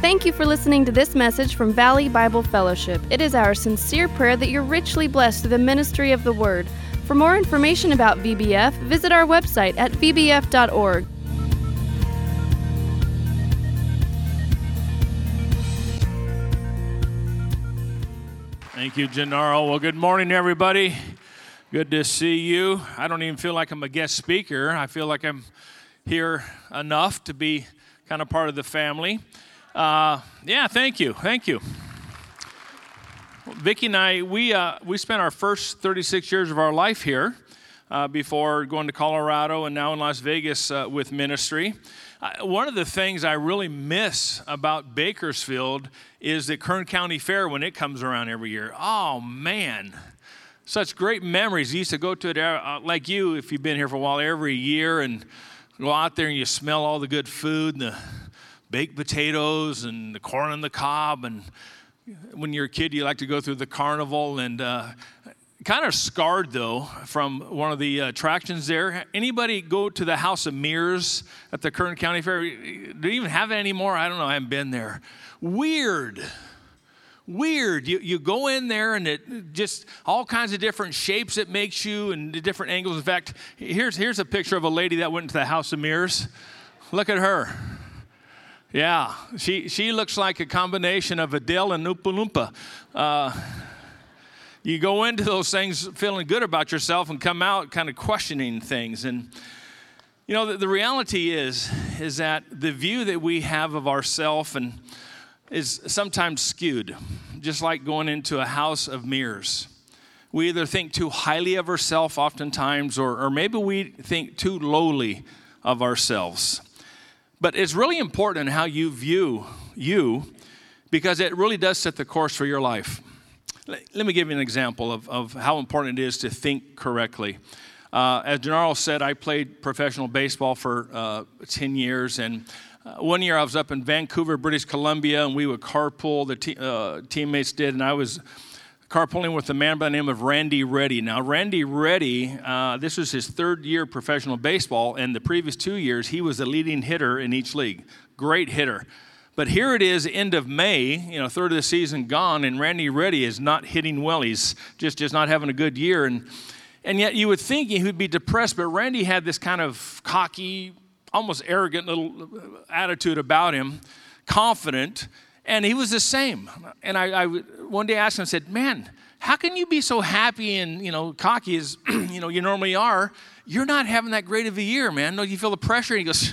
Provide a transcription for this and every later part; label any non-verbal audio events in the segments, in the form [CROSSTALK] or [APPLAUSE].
Thank you for listening to this message from Valley Bible Fellowship. It is our sincere prayer that you're richly blessed through the ministry of the Word. For more information about VBF, visit our website at vbf.org. Thank you, Gennaro. Well, good morning, everybody. Good to see you. I don't even feel like I'm a guest speaker. I feel like I'm here enough to be kind of part of the family. Uh, yeah, thank you. Thank you. Vicki and I, we, uh, we spent our first 36 years of our life here uh, before going to Colorado and now in Las Vegas uh, with ministry. Uh, one of the things I really miss about Bakersfield is the Kern County Fair when it comes around every year. Oh, man. Such great memories. You used to go to it uh, like you, if you've been here for a while, every year and go out there and you smell all the good food and the baked potatoes and the corn on the cob. And when you're a kid, you like to go through the carnival and uh, kind of scarred though from one of the attractions there. Anybody go to the House of Mirrors at the Kern County Fair? Do they even have it anymore? I don't know. I haven't been there. Weird. Weird. You, you go in there and it just all kinds of different shapes it makes you and the different angles. In fact, here's, here's a picture of a lady that went to the House of Mirrors. Look at her. Yeah, she, she looks like a combination of Adele and Oompa Loompa. Uh, you go into those things feeling good about yourself and come out kind of questioning things. And you know, the, the reality is, is that the view that we have of ourself and is sometimes skewed, just like going into a house of mirrors. We either think too highly of ourselves oftentimes, or, or maybe we think too lowly of ourselves. But it's really important how you view you because it really does set the course for your life. Let me give you an example of, of how important it is to think correctly. Uh, as Gennaro said, I played professional baseball for uh, 10 years, and uh, one year I was up in Vancouver, British Columbia, and we would carpool, the te- uh, teammates did, and I was carpooling with a man by the name of Randy Ready. Now, Randy Ready, uh, this was his third year professional baseball, and the previous two years he was the leading hitter in each league. Great hitter. But here it is, end of May, you know, third of the season gone, and Randy Ready is not hitting well. He's just, just not having a good year. And, and yet you would think he would be depressed, but Randy had this kind of cocky, almost arrogant little attitude about him, confident, and he was the same. And I, I one day asked him, I said, man, how can you be so happy and, you know, cocky as, [CLEARS THROAT] you know, you normally are? You're not having that great of a year, man. No, you feel the pressure. And he goes,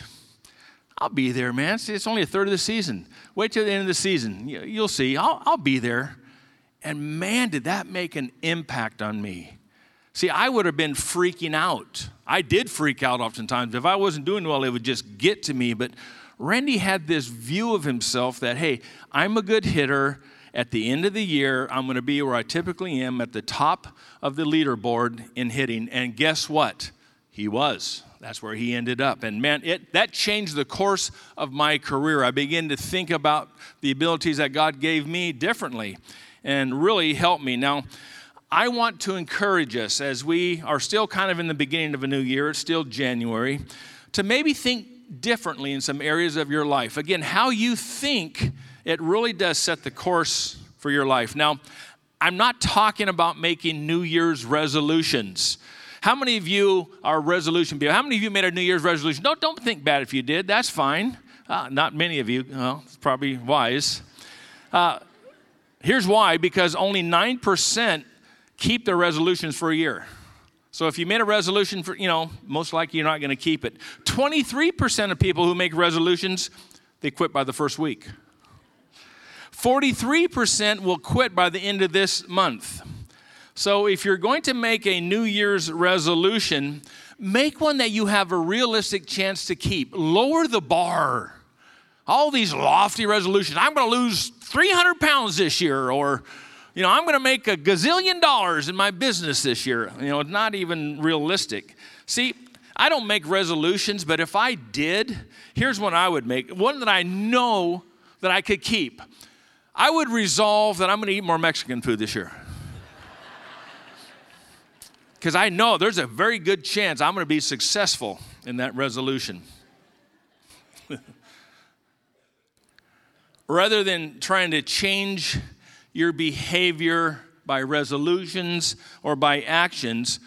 I'll be there, man. See, it's only a third of the season. Wait till the end of the season. You'll see. I'll, I'll be there. And man, did that make an impact on me. See, I would have been freaking out. I did freak out oftentimes. If I wasn't doing well, it would just get to me. But Randy had this view of himself that, hey, I'm a good hitter. At the end of the year, I'm going to be where I typically am at the top of the leaderboard in hitting. And guess what? He was that's where he ended up. And man, it, that changed the course of my career. I began to think about the abilities that God gave me differently and really helped me. Now, I want to encourage us as we are still kind of in the beginning of a new year, it's still January, to maybe think differently in some areas of your life. Again, how you think, it really does set the course for your life. Now, I'm not talking about making New Year's resolutions. How many of you are resolution people? How many of you made a New Year's resolution? Don't, don't think bad if you did. That's fine. Uh, not many of you. Well, it's probably wise. Uh, here's why because only 9% keep their resolutions for a year. So if you made a resolution for, you know, most likely you're not going to keep it. 23% of people who make resolutions, they quit by the first week. 43% will quit by the end of this month. So if you're going to make a New Year's resolution, make one that you have a realistic chance to keep. Lower the bar. All these lofty resolutions. I'm going to lose 300 pounds this year, or, you know, I'm going to make a gazillion dollars in my business this year. You know, it's not even realistic. See, I don't make resolutions, but if I did, here's one I would make one that I know that I could keep. I would resolve that I'm going to eat more Mexican food this year. Because I know there's a very good chance I'm going to be successful in that resolution. [LAUGHS] Rather than trying to change your behavior by resolutions or by actions,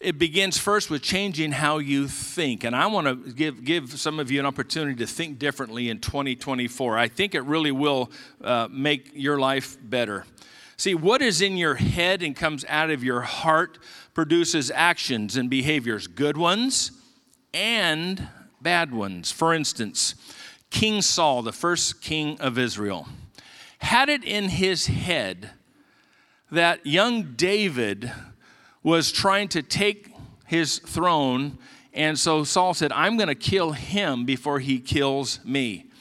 it begins first with changing how you think. And I want to give, give some of you an opportunity to think differently in 2024. I think it really will uh, make your life better. See, what is in your head and comes out of your heart produces actions and behaviors, good ones and bad ones. For instance, King Saul, the first king of Israel, had it in his head that young David was trying to take his throne. And so Saul said, I'm going to kill him before he kills me.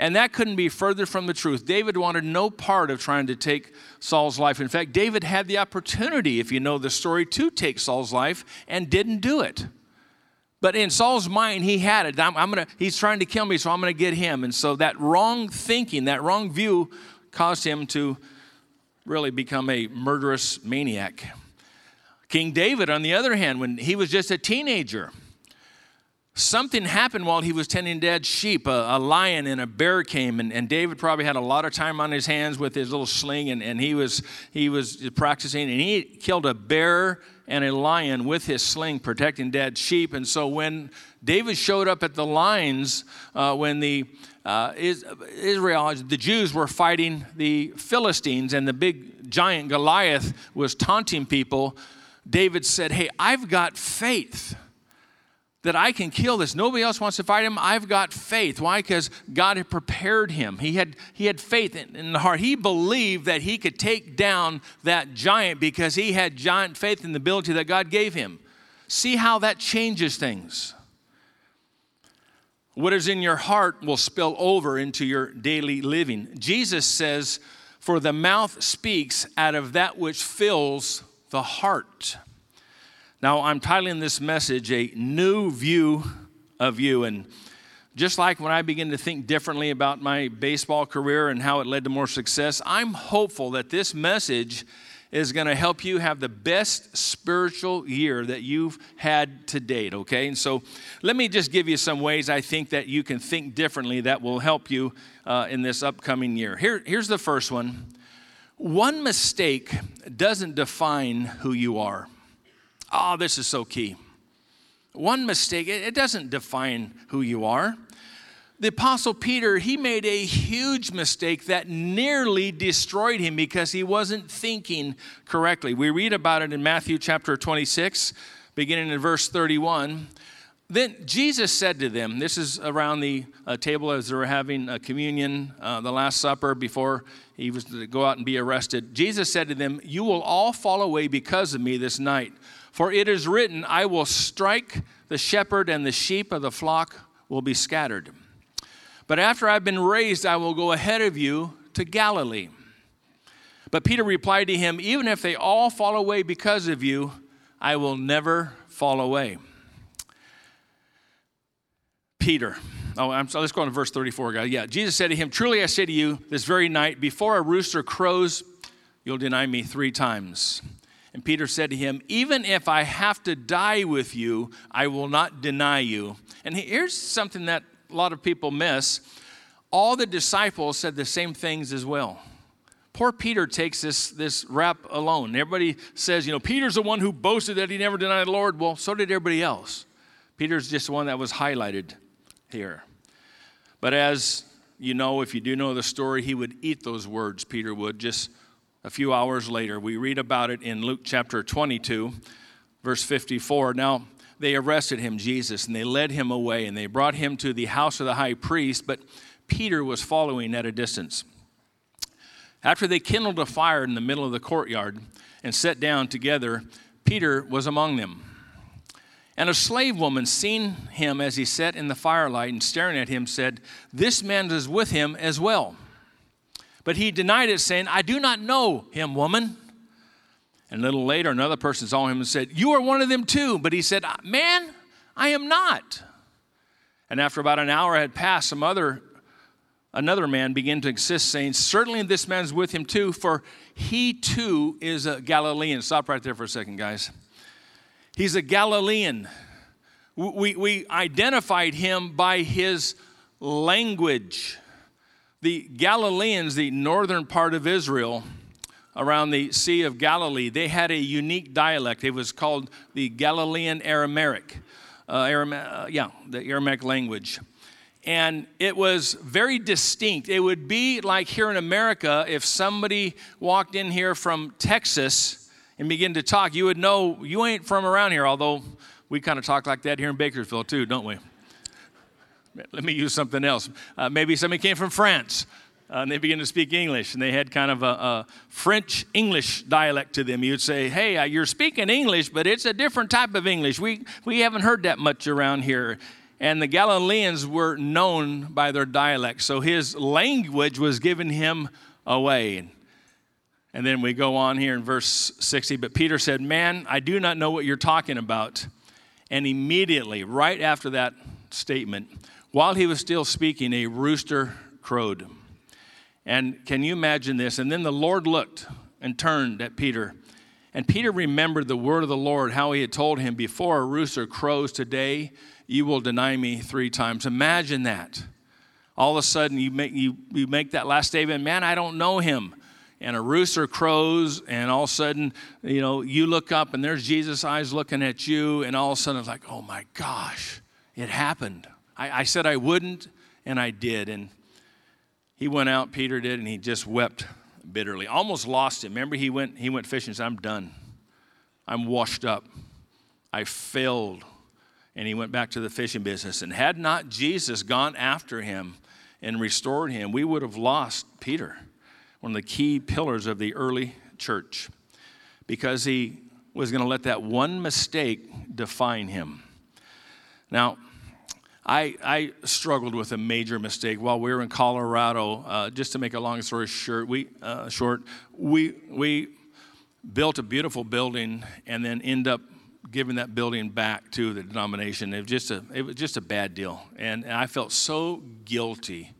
And that couldn't be further from the truth. David wanted no part of trying to take Saul's life. In fact, David had the opportunity, if you know the story, to take Saul's life and didn't do it. But in Saul's mind, he had it. I'm, I'm gonna, he's trying to kill me, so I'm going to get him. And so that wrong thinking, that wrong view, caused him to really become a murderous maniac. King David, on the other hand, when he was just a teenager, something happened while he was tending dad's sheep. A, a, lion and a bear came, and, and David probably had a lot of time on his hands with his little sling, and, and he, was, he was practicing, and he killed a bear and a lion with his sling, protecting dad's sheep. And so when David showed up at the lines, uh, when the uh, Israel, the Jews were fighting the Philistines, and the big giant Goliath was taunting people David said, Hey, I've got faith that I can kill this. Nobody else wants to fight him. I've got faith. Why? Because God had prepared him. He had, he had faith in, in, the heart. He believed that he could take down that giant because he had giant faith in the ability that God gave him. See how that changes things. What is in your heart will spill over into your daily living. Jesus says, For the mouth speaks out of that which fills the heart. Now, I'm titling this message A New View of You. And just like when I begin to think differently about my baseball career and how it led to more success, I'm hopeful that this message is going to help you have the best spiritual year that you've had to date, okay? And so let me just give you some ways I think that you can think differently that will help you uh, in this upcoming year. Here, here's the first one one mistake doesn't define who you are. Oh, this is so key. One mistake, it doesn't define who you are. The Apostle Peter, he made a huge mistake that nearly destroyed him because he wasn't thinking correctly. We read about it in Matthew chapter 26, beginning in verse 31. Then Jesus said to them, This is around the uh, table as they were having a communion, uh, the Last Supper, before he was to go out and be arrested. Jesus said to them, You will all fall away because of me this night. For it is written, I will strike the shepherd, and the sheep of the flock will be scattered. But after I've been raised, I will go ahead of you to Galilee. But Peter replied to him, Even if they all fall away because of you, I will never fall away. Peter. Oh, I'm sorry, let's go on to verse 34, guys. Yeah, Jesus said to him, Truly I say to you, this very night, before a rooster crows, you'll deny me three times. And Peter said to him, Even if I have to die with you, I will not deny you. And here's something that a lot of people miss all the disciples said the same things as well. Poor Peter takes this, this rap alone. Everybody says, you know, Peter's the one who boasted that he never denied the Lord. Well, so did everybody else. Peter's just the one that was highlighted here. But as you know, if you do know the story, he would eat those words, Peter would, just a few hours later. We read about it in Luke chapter 22, verse 54. Now, they arrested him, Jesus, and they led him away, and they brought him to the house of the high priest, but Peter was following at a distance. After they kindled a fire in the middle of the courtyard and sat down together, Peter was among them. And a slave woman, seeing him as he sat in the firelight and staring at him, said, This man is with him as well. But he denied it, saying, I do not know him, woman. And a little later, another person saw him and said, You are one of them too. But he said, Man, I am not. And after about an hour had passed, some other another man began to insist, saying, Certainly this man's with him too, for he too is a Galilean. Stop right there for a second, guys. He's a Galilean. We, we identified him by his language. The Galileans, the northern part of Israel, around the Sea of Galilee, they had a unique dialect. It was called the Galilean Aramaic. Uh, uh, yeah, the Aramaic language. And it was very distinct. It would be like here in America, if somebody walked in here from Texas and began to talk, you would know you ain't from around here, although we kind of talk like that here in Bakersfield too, don't we? Let me use something else. Uh, maybe somebody came from France. Uh, and they began to speak English, and they had kind of a, a French English dialect to them. You'd say, "Hey, uh, you're speaking English, but it's a different type of English. We we haven't heard that much around here." And the Galileans were known by their dialect, so his language was giving him away. And then we go on here in verse 60. But Peter said, Man, I do not know what you're talking about. And immediately, right after that statement, while he was still speaking, a rooster crowed. And can you imagine this? And then the Lord looked and turned at Peter. And Peter remembered the word of the Lord, how he had told him, Before a rooster crows today, you will deny me three times. Imagine that. All of a sudden, you make, you, you make that last statement, Man, I don't know him. And a rooster crows, and all of a sudden, you know, you look up and there's Jesus' eyes looking at you, and all of a sudden it's like, oh my gosh, it happened. I, I said I wouldn't, and I did. And he went out, Peter did, and he just wept bitterly. Almost lost it. Remember, he went, he went fishing and said, I'm done. I'm washed up. I failed. And he went back to the fishing business. And had not Jesus gone after him and restored him, we would have lost Peter, one of the key pillars of the early church, because he was going to let that one mistake define him. Now, I, I struggled with a major mistake while we were in Colorado. Uh, just to make a long story short, we, uh, short, we, we built a beautiful building and then end up giving that building back to the denomination. It was just a, it was just a bad deal. And, and I felt so guilty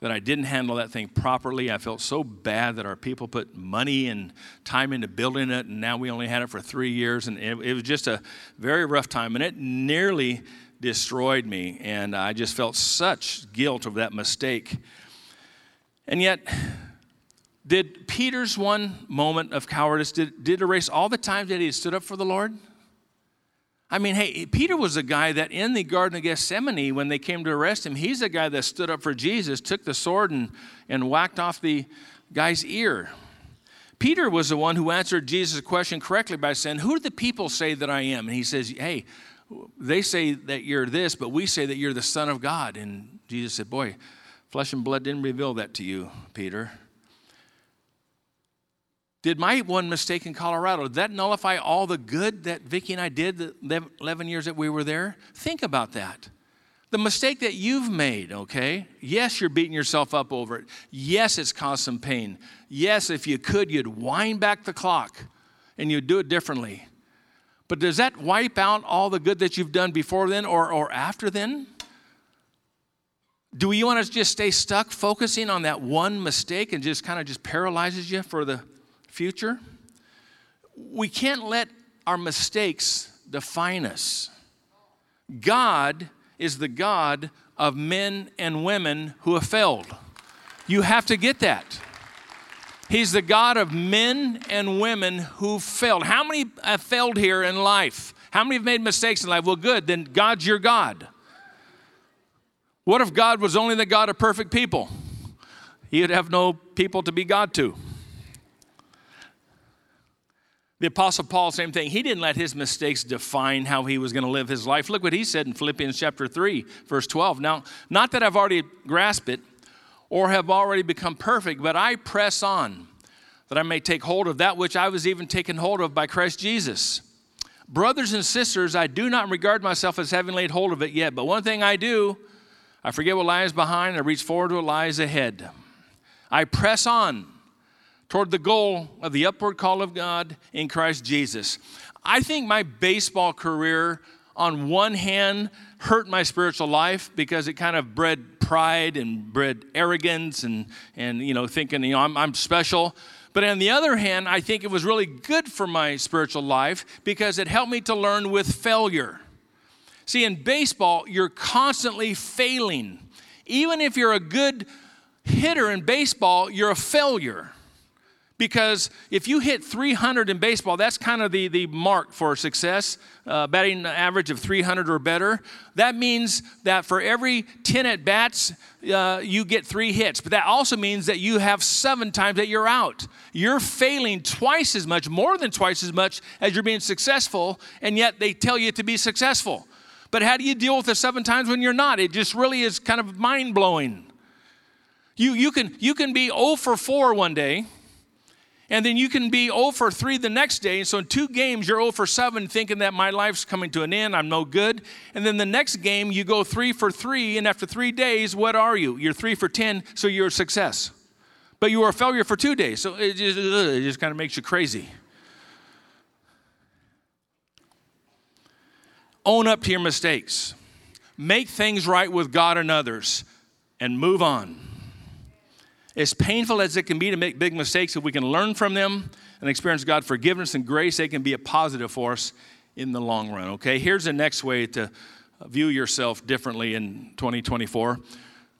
that I didn't handle that thing properly. I felt so bad that our people put money and time into building it, and now we only had it for three years. And it, it was just a very rough time. And it nearly destroyed me, and I just felt such guilt of that mistake. And yet, did Peter's one moment of cowardice did, did erase all the times that he stood up for the Lord? I mean, hey, Peter was a guy that in the Garden of Gethsemane, when they came to arrest him, he's a guy that stood up for Jesus, took the sword and, and whacked off the guy's ear. Peter was the one who answered Jesus' question correctly by saying, Who do the people say that I am? And he says, Hey, they say that you're this, but we say that you're the Son of God. And Jesus said, Boy, flesh and blood didn't reveal that to you, Peter. Did my one mistake in Colorado, did that nullify all the good that Vicki and I did the 11 years that we were there? Think about that. The mistake that you've made, okay? Yes, you're beating yourself up over it. Yes, it's caused some pain. Yes, if you could, you'd wind back the clock and you'd do it differently. But does that wipe out all the good that you've done before then or, or after then? Do you want to just stay stuck focusing on that one mistake and just kind of just paralyzes you for the future? We can't let our mistakes define us. God is the God of men and women who have failed. You have to get that. He's the God of men and women who failed. How many have failed here in life? How many have made mistakes in life? Well, good, then God's your God. What if God was only the God of perfect people? He'd have no people to be God to. The Apostle Paul, same thing. He didn't let his mistakes define how he was going to live his life. Look what he said in Philippians chapter 3, verse 12. Now, not that I've already grasped it or have already become perfect, but I press on that I may take hold of that which I was even taken hold of by Christ Jesus. Brothers and sisters, I do not regard myself as having laid hold of it yet, but one thing I do, I forget what lies behind, I reach forward to what lies ahead. I press on toward the goal of the upward call of God in Christ Jesus. I think my baseball career on one hand, hurt my spiritual life because it kind of bred pride and bred arrogance and, and you know, thinking, you know, I'm, I'm special. But on the other hand, I think it was really good for my spiritual life because it helped me to learn with failure. See, in baseball, you're constantly failing. Even if you're a good hitter in baseball, you're a failure. Because if you hit 300 in baseball, that's kind of the, the mark for success, uh, batting average of 300 or better. That means that for every 10 at bats, uh, you get three hits. But that also means that you have seven times that you're out. You're failing twice as much, more than twice as much as you're being successful, and yet they tell you to be successful. But how do you deal with the seven times when you're not? It just really is kind of mind blowing. You, you, can, you can be 0 for 4 one day and then you can be 0 for 3 the next day. So in two games, you're 0 for 7, thinking that my life's coming to an end, I'm no good. And then the next game, you go 3 for 3, and after three days, what are you? You're 3 for 10, so you're a success. But you were a failure for two days, so it just, it just kind of makes you crazy. Own up to your mistakes, make things right with God and others, and move on. As painful as it can be to make big mistakes, if we can learn from them and experience God's forgiveness and grace, they can be a positive force in the long run. Okay, here's the next way to view yourself differently in 2024.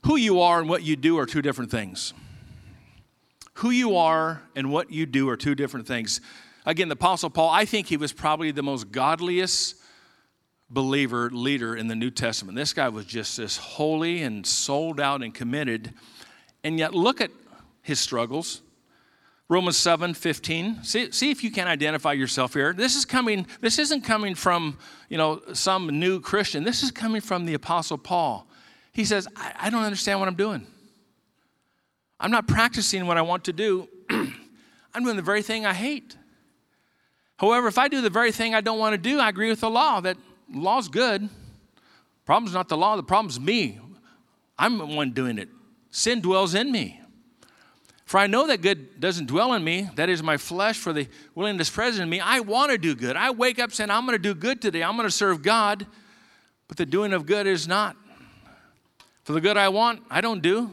Who you are and what you do are two different things. Who you are and what you do are two different things. Again, the Apostle Paul, I think he was probably the most godliest believer, leader in the New Testament. This guy was just this holy and sold out and committed and yet, look at his struggles. Romans 7 15. See, see if you can identify yourself here. This is coming, this isn't coming from, you know, some new Christian. This is coming from the Apostle Paul. He says, I, I don't understand what I'm doing. I'm not practicing what I want to do. [CLEARS THROAT] I'm doing the very thing I hate. However, if I do the very thing I don't want to do, I agree with the law that law's good. Problem's not the law, the problem's me. I'm the one doing it sin dwells in me. For I know that good doesn't dwell in me, that is my flesh, for the willingness present in me. I want to do good. I wake up saying, I'm going to do good today. I'm going to serve God. But the doing of good is not. For the good I want, I don't do.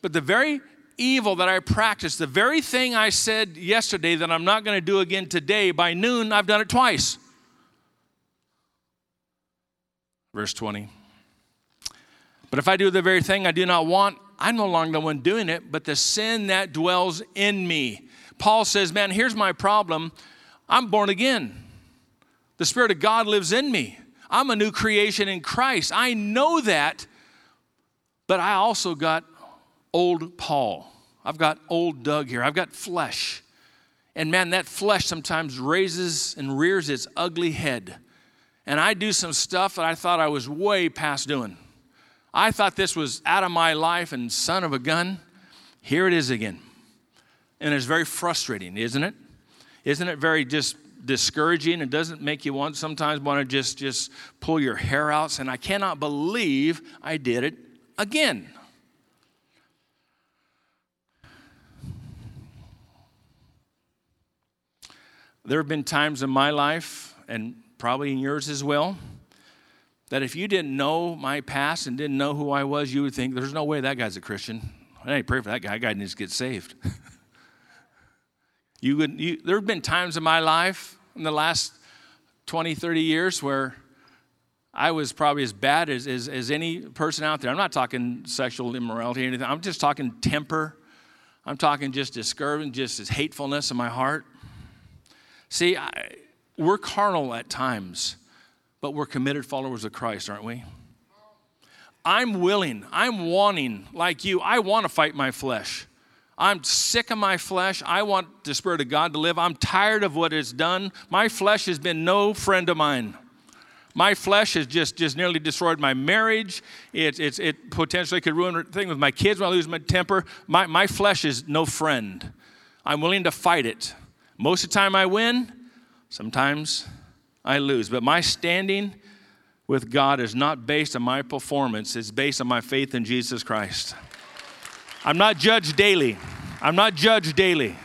But the very evil that I practice, the very thing I said yesterday that I'm not going to do again today, by noon, I've done it twice. Verse 20. But if I do the very thing I do not want, I'm no longer the one doing it, but the sin that dwells in me. Paul says, Man, here's my problem. I'm born again. The Spirit of God lives in me. I'm a new creation in Christ. I know that, but I also got old Paul. I've got old Doug here. I've got flesh. And man, that flesh sometimes raises and rears its ugly head. And I do some stuff that I thought I was way past doing. I thought this was out of my life and son of a gun. Here it is again. And it's very frustrating, isn't it? Isn't it very just discouraging? It doesn't make you want sometimes want to just just pull your hair out and I cannot believe I did it again. There have been times in my life, and probably in yours as well, that if you didn't know my past and didn't know who I was, you would think, there's no way that guy's a Christian. I pray for that guy. That guy needs to get saved. [LAUGHS] you would, you, there have been times in my life in the last 20, 30 years where I was probably as bad as, as, as any person out there. I'm not talking sexual immorality or anything. I'm just talking temper. I'm talking just discouragement, just as hatefulness in my heart. See, I, we're carnal at times but we're committed followers of Christ, aren't we? I'm willing, I'm wanting, like you, I want to fight my flesh. I'm sick of my flesh. I want the Spirit of God to live. I'm tired of what it's done. My flesh has been no friend of mine. My flesh has just, just nearly destroyed my marriage. It, it, it potentially could ruin a thing with my kids when I lose my temper. My, my flesh is no friend. I'm willing to fight it. Most of the time I win, sometimes I lose. But my standing with God is not based on my performance, it's based on my faith in Jesus Christ. I'm not judged daily. I'm not judged daily.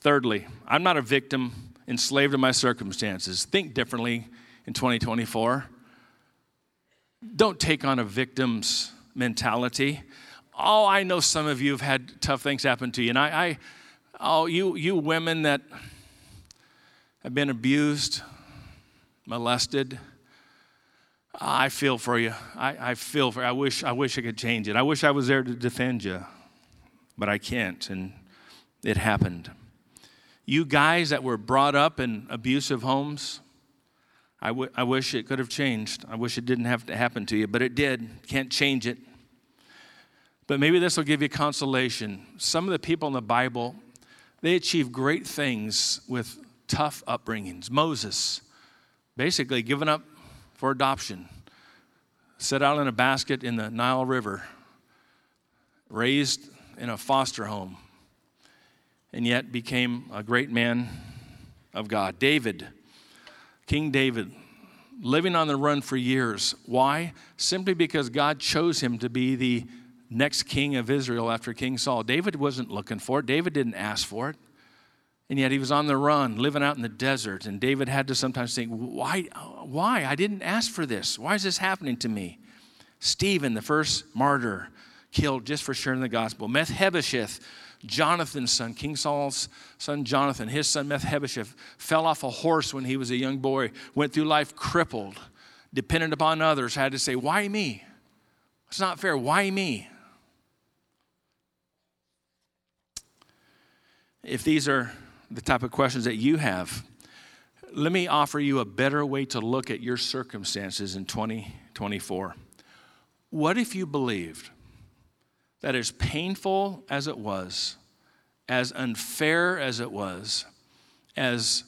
Thirdly, I'm not a victim enslaved to my circumstances. Think differently in 2024. Don't take on a victim's mentality. Oh, I know some of you have had tough things happen to you. And I, I oh, you, you women that have been abused, molested, I feel for you. I, I feel for I wish I wish I could change it. I wish I was there to defend you, but I can't, and it happened. You guys that were brought up in abusive homes, I, w- I wish it could have changed. I wish it didn't have to happen to you, but it did. Can't change it. But maybe this will give you consolation. Some of the people in the Bible, they achieve great things with tough upbringings. Moses, basically given up for adoption, set out in a basket in the Nile River, raised in a foster home, and yet became a great man of God. David, King David, living on the run for years. Why? Simply because God chose him to be the next king of Israel after King Saul. David wasn't looking for it, David didn't ask for it. And yet he was on the run, living out in the desert. And David had to sometimes think, why? Why? I didn't ask for this. Why is this happening to me? Stephen, the first martyr, killed just for sharing the gospel. Mephibosheth, Jonathan's son, King Saul's son Jonathan, his son Mephibosheth, fell off a horse when he was a young boy, went through life crippled, dependent upon others, had to say, Why me? It's not fair. Why me? If these are the type of questions that you have, let me offer you a better way to look at your circumstances in 2024. What if you believed that as painful as it was, as unfair as it was, as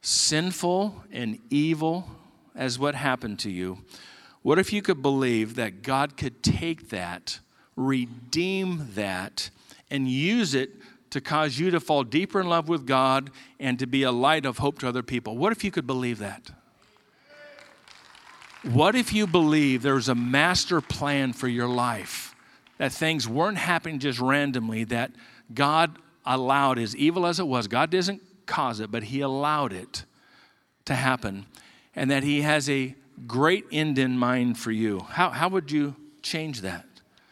sinful and evil as what happened to you, what if you could believe that God could take that, redeem that, and use it to cause you to fall deeper in love with God and to be a light of hope to other people? What if you could believe that? What if you believe there's a master plan for your life? That things weren't happening just randomly, that God allowed, as evil as it was, God doesn't cause it, but He allowed it to happen, and that He has a great end in mind for you. How, how would you change that?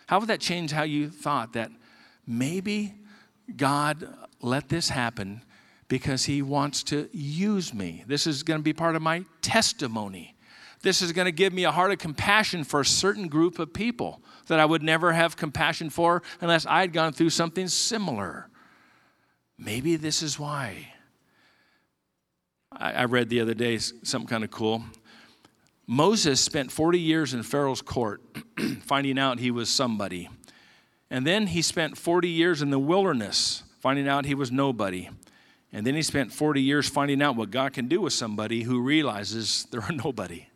How would that change how you thought that maybe God let this happen because He wants to use me? This is going to be part of my testimony. This is going to give me a heart of compassion for a certain group of people that I would never have compassion for unless I had gone through something similar. Maybe this is why. I, I read the other day something kind of cool. Moses spent 40 years in Pharaoh's court [CLEARS THROAT] finding out he was somebody. And then he spent 40 years in the wilderness finding out he was nobody. And then he spent 40 years finding out what God can do with somebody who realizes they're [LAUGHS] nobody.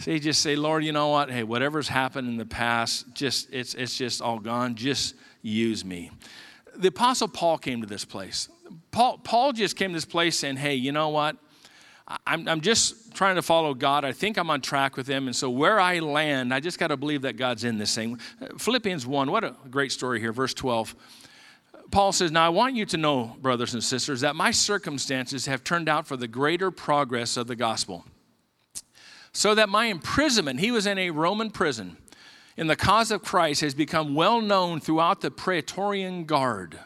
So you just say, Lord, you know what? Hey, whatever's happened in the past, just it's it's just all gone. Just use me. The apostle Paul came to this place. Paul, Paul just came to this place saying, Hey, you know what? I'm, I'm just trying to follow God. I think I'm on track with Him. And so where I land, I just got to believe that God's in this thing. Philippians 1, what a great story here, verse 12. Paul says, Now I want you to know, brothers and sisters, that my circumstances have turned out for the greater progress of the gospel so that my imprisonment, he was in a Roman prison, in the cause of Christ has become well known throughout the Praetorian Guard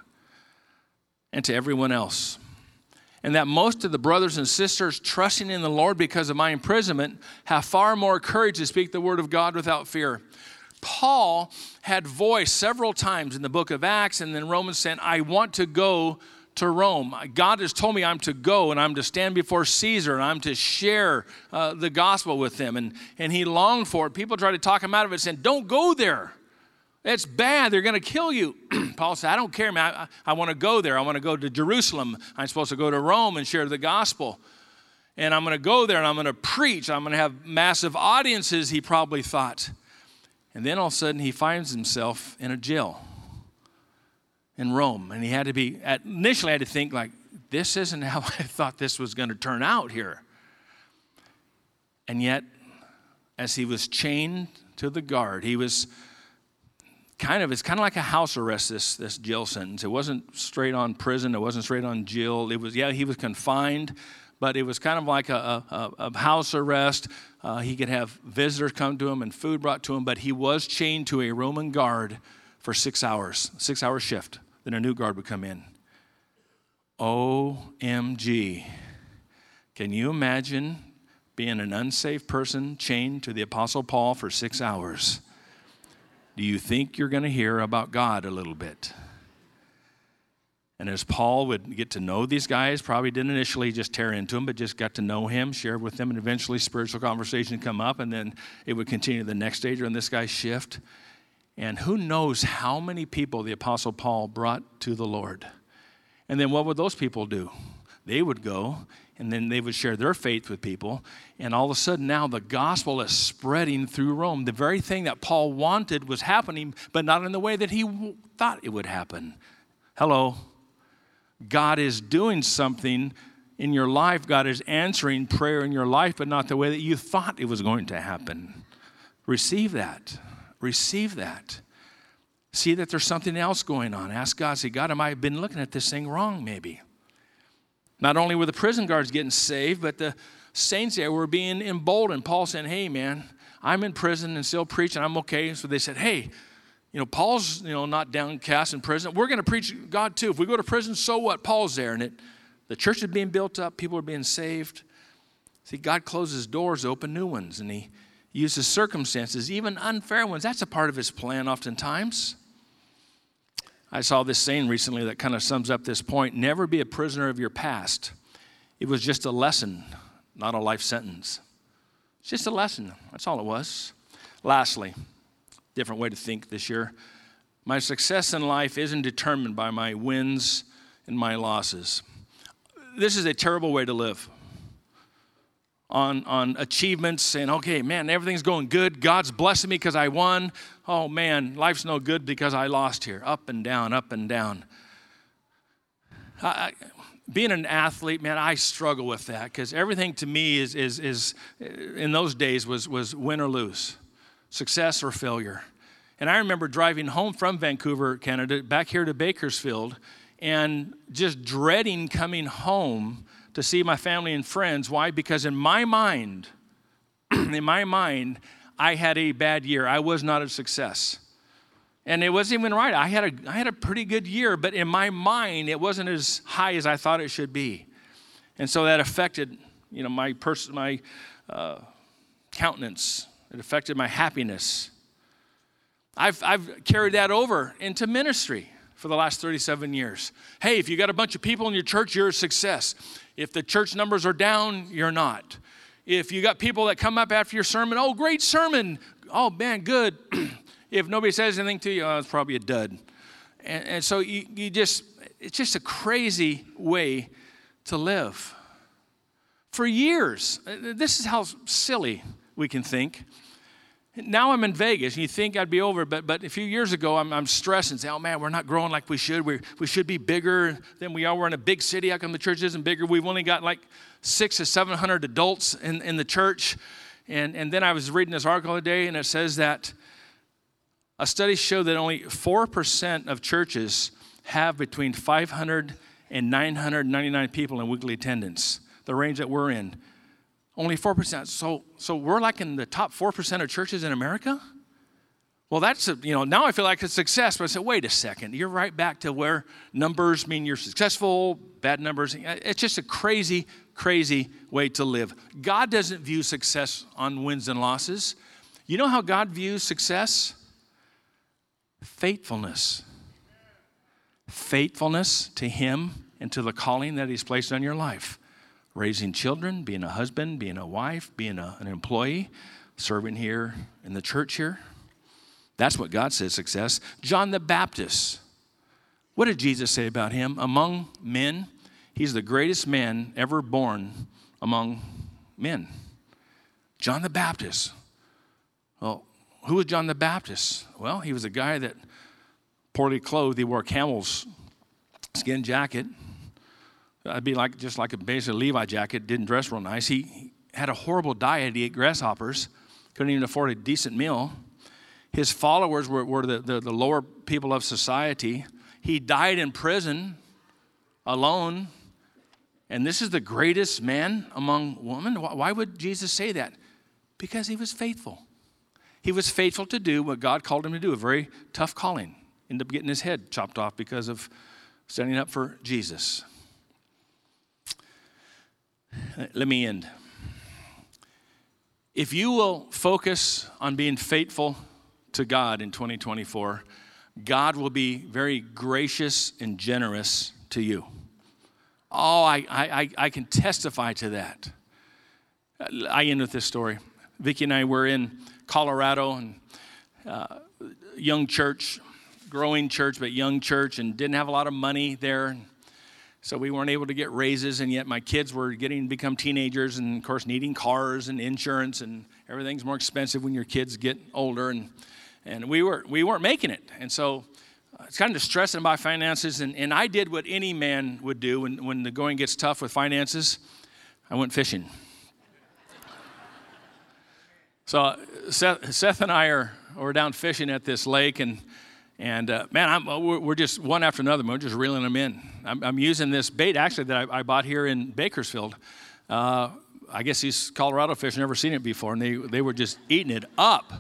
and to everyone else. And that most of the brothers and sisters trusting in the Lord because of my imprisonment have far more courage to speak the word of God without fear. Paul had voiced several times in the book of Acts and then Romans saying, I want to go to Rome. God has told me I'm to go and I'm to stand before Caesar and I'm to share uh, the gospel with them. And, and he longed for it. People tried to talk him out of it, saying, Don't go there. It's bad. They're going to kill you. [CLEARS THROAT] Paul said, I don't care, man. I, I want to go there. I want to go to Jerusalem. I'm supposed to go to Rome and share the gospel. And I'm going to go there and I'm going to preach. I'm going to have massive audiences, he probably thought. And then all of a sudden, he finds himself in a jail in Rome. And he had to be, initially, I had to think, like, this isn't [LAUGHS] how I thought this was going to turn out here. And yet, as he was chained to the guard, he was kind of it's kind of like a house arrest this this jail sentence. It wasn't straight on prison. It wasn't straight on jail. It was yeah he was confined, but it was kind of like a, a, a house arrest. Uh, he could have visitors come to him and food brought to him, but he was chained to a Roman guard for six hours, six hour shift. Then a new guard would come in. OMG. Can you imagine being an unsafe person chained to the Apostle Paul for six hours? Do you think you're going to hear about God a little bit? And as Paul would get to know these guys, probably didn't initially just tear into them, but just got to know him, shared with them, and eventually spiritual conversation come up, and then it would continue the next stage and this guy's shift. And who knows how many people the Apostle Paul brought to the Lord. And then what would those people do? They would go and then they would share their faith with people. And all of a sudden, now the gospel is spreading through Rome. The very thing that Paul wanted was happening, but not in the way that he thought it would happen. Hello. God is doing something in your life. God is answering prayer in your life, but not the way that you thought it was going to happen. Receive that. Receive that. See that there's something else going on. Ask God, say, God, am I been looking at this thing wrong, maybe? Not only were the prison guards getting saved, but the saints there were being emboldened. Paul saying, Hey, man, I'm in prison and still preaching. I'm okay. So they said, Hey, you know, Paul's, you know, not downcast in prison. We're going to preach God too. If we go to prison, so what? Paul's there. And it, the church is being built up. People are being saved. See, God closes doors, open new ones. And he uses circumstances, even unfair ones. That's a part of his plan oftentimes. I saw this saying recently that kind of sums up this point never be a prisoner of your past. It was just a lesson, not a life sentence. It's just a lesson. That's all it was. Lastly, different way to think this year. My success in life isn't determined by my wins and my losses. This is a terrible way to live. On, on achievements, saying, okay, man, everything's going good. God's blessing me because I won oh man, life's no good because I lost here. Up and down, up and down. I, being an athlete, man, I struggle with that because everything to me is, is, is, in those days was, was win or lose, success or failure. And I remember driving home from Vancouver, Canada, back here to Bakersfield, and just dreading coming home to see my family and friends. Why? Because in my mind, [CLEARS THROAT] in my mind, I had a bad year. I was not a success. And it wasn't even right. I had a, I had a pretty good year, but in my mind, it wasn't as high as I thought it should be. And so that affected, you know, my, pers- my uh, countenance. It affected my happiness. I've, I've carried that over into ministry for the last 37 years. Hey, if you got a bunch of people in your church, you're a success. If the church numbers are down, you're not. If you got people that come up after your sermon, oh, great sermon. Oh, man, good. [CLEARS THROAT] if nobody says anything to you, oh, it's probably a dud. And, and so you, you just, it's just a crazy way to live. For years, uh, this is how silly we can think. Now I'm in Vegas, and you think I'd be over, but, but a few years ago, I'm, I'm stressed and say, oh man, we're not growing like we should. we we should be bigger than we are. We're in a big city. How come the church isn't bigger? We've only got like six or 700 adults in, in the church. And, and then I was reading this article today, and it says that a study showed that only 4% of churches have between 500 and 999 people in weekly attendance, the range that we're in. Only 4%. So, so we're like in the top 4% of churches in America? Well, that's, a, you know, now I feel like a success, but I said, wait a second. You're right back to where numbers mean you're successful, bad numbers. It's just a crazy, crazy way to live. God doesn't view success on wins and losses. You know how God views success? Faithfulness. Faithfulness to Him and to the calling that He's placed on your life raising children, being a husband, being a wife, being a, an employee, serving here in the church here. That's what God says success. John the Baptist. What did Jesus say about him? Among men, he's the greatest man ever born among men. John the Baptist. Well, who was John the Baptist? Well, he was a guy that poorly clothed. He wore camel's skin jacket. I'd be like just like a basic Levi jacket, didn't dress real nice. He, had a horrible diet. He ate grasshoppers, couldn't even afford a decent meal. His followers were, were the, the, the lower people of society. He died in prison alone. And this is the greatest man among women. Why would Jesus say that? Because he was faithful. He was faithful to do what God called him to do, a very tough calling. Ended up getting his head chopped off because of standing up for Jesus. Let me end. If you will focus on being faithful to God in 2024, God will be very gracious and generous to you. Oh, I, I, I can testify to that. I end with this story. Vicki and I were in Colorado and uh, young church, growing church, but young church, and didn't have a lot of money there. So we weren't able to get raises, and yet my kids were getting to become teenagers, and of course needing cars and insurance, and everything's more expensive when your kids get older, and and we were we weren't making it, and so uh, it's kind of stressing about finances, and, and I did what any man would do when when the going gets tough with finances. I went fishing. So uh, Seth, Seth and I are we're down fishing at this lake, and and uh, man, I'm, we're, we're just one after another. We're just reeling them in. I'm, I'm using this bait actually that I, I bought here in Bakersfield. Uh, I guess these Colorado fish never seen it before, and they they were just eating it up.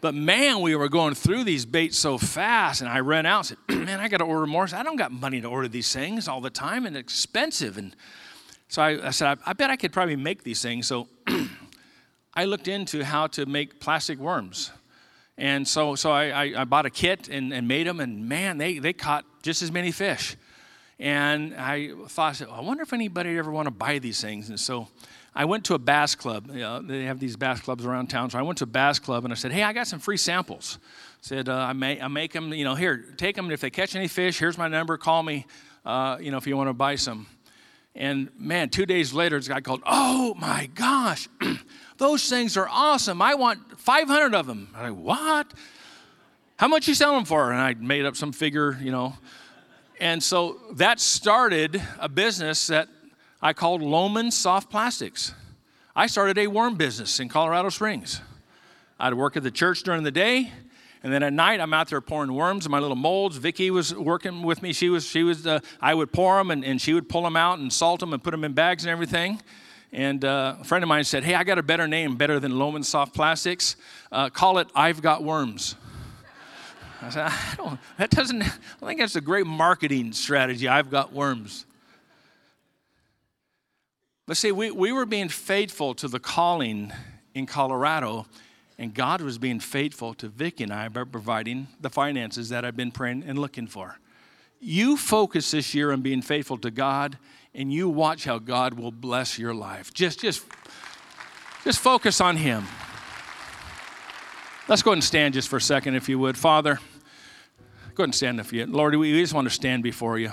But man, we were going through these baits so fast, and I ran out and said, [CLEARS THROAT] "Man, I got to order more. I don't got money to order these things all the time, and expensive." And so I, I said, I, "I bet I could probably make these things." So [CLEARS THROAT] I looked into how to make plastic worms. And so, so I, I, I bought a kit and, and made them, and man, they, they caught just as many fish. And I thought, I, wonder if anybody ever want to buy these things. And so I went to a bass club. You know, they have these bass clubs around town. So I went to a bass club and I said, Hey, I got some free samples. I said, uh, I, may, I make them, you know, here, take them. If they catch any fish, here's my number. Call me, uh, you know, if you want to buy some. And man, two days later, this guy called, Oh my gosh, [CLEARS THROAT] those things are awesome. I want 500 of them. I'm like, What? How much you sell them for? And I made up some figure, you know. And so that started a business that I called Loman Soft Plastics. I started a worm business in Colorado Springs. I'd work at the church during the day, and then at night I'm out there pouring worms in my little molds. Vicki was working with me. She was, she was. Uh, I would pour them, and, and she would pull them out and salt them and put them in bags and everything. And uh, a friend of mine said, "Hey, I got a better name, better than Loman Soft Plastics. Uh, call it I've Got Worms." I said, I don't, that doesn't, I think that's a great marketing strategy. I've got worms. But see, we, we were being faithful to the calling in Colorado, and God was being faithful to Vic and I by providing the finances that I've been praying and looking for. You focus this year on being faithful to God, and you watch how God will bless your life. Just, just, just focus on Him. Let's go ahead and stand just for a second, if you would. Father, go ahead and stand if you Lord, we just want to stand before you.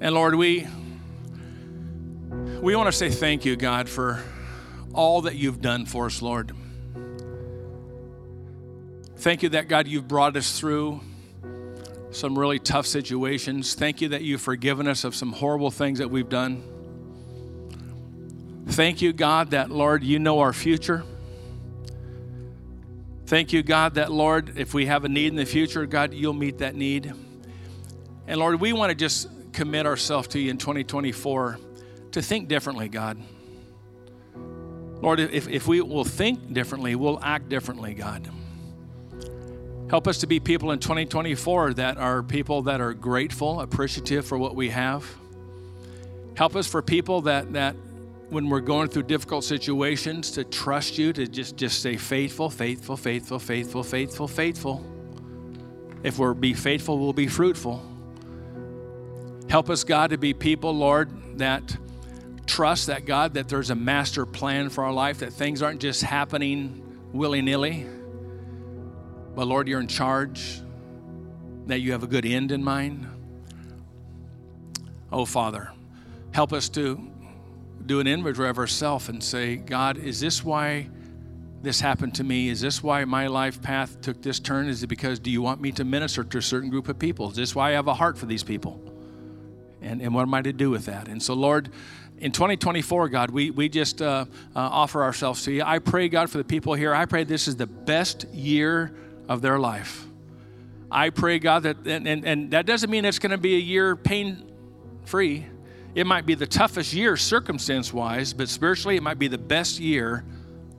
And Lord, we we want to say thank you, God, for all that you've done for us, Lord. Thank you that, God, you've brought us through some really tough situations. Thank you that you've forgiven us of some horrible things that we've done. Thank you, God, that, Lord, you know our future. Thank you, God, that, Lord, if we have a need in the future, God, you'll meet that need. And Lord, we want to just commit ourselves to you in 2024 to think differently, God. Lord, if, if we will think differently, we'll act differently, God. Help us to be people in 2024 that are people that are grateful, appreciative for what we have. Help us for people that, that when we're going through difficult situations to trust you, to just, just stay faithful, faithful, faithful, faithful, faithful, faithful. If we're be faithful, we'll be fruitful. Help us, God, to be people, Lord, that trust that God, that there's a master plan for our life, that things aren't just happening willy nilly. But Lord, you're in charge, that you have a good end in mind. Oh, Father, help us to do an inventory of ourselves and say, God, is this why this happened to me? Is this why my life path took this turn? Is it because do you want me to minister to a certain group of people? Is this why I have a heart for these people? And, and what am I to do with that? And so, Lord, in 2024, God, we, we just uh, uh, offer ourselves to you. I pray, God, for the people here. I pray this is the best year of their life. I pray, God, that, and, and, and that doesn't mean it's going to be a year pain free. It might be the toughest year circumstance wise, but spiritually, it might be the best year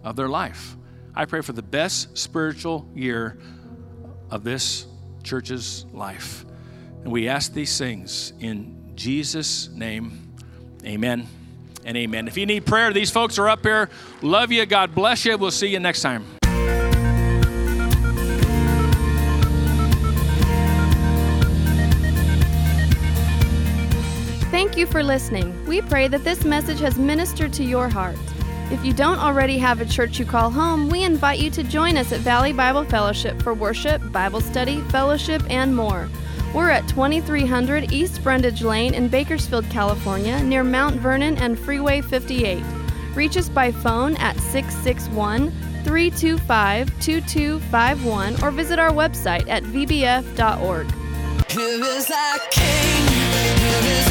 of their life. I pray for the best spiritual year of this church's life. And we ask these things in Jesus' name. Amen and amen. If you need prayer, these folks are up here. Love you. God bless you. We'll see you next time. Thank you for listening. We pray that this message has ministered to your heart. If you don't already have a church you call home, we invite you to join us at Valley Bible Fellowship for worship, Bible study, fellowship, and more. We're at 2300 East Brundage Lane in Bakersfield, California, near Mount Vernon and Freeway 58. Reach us by phone at 661 325 2251 or visit our website at vbf.org. Here is our King, here is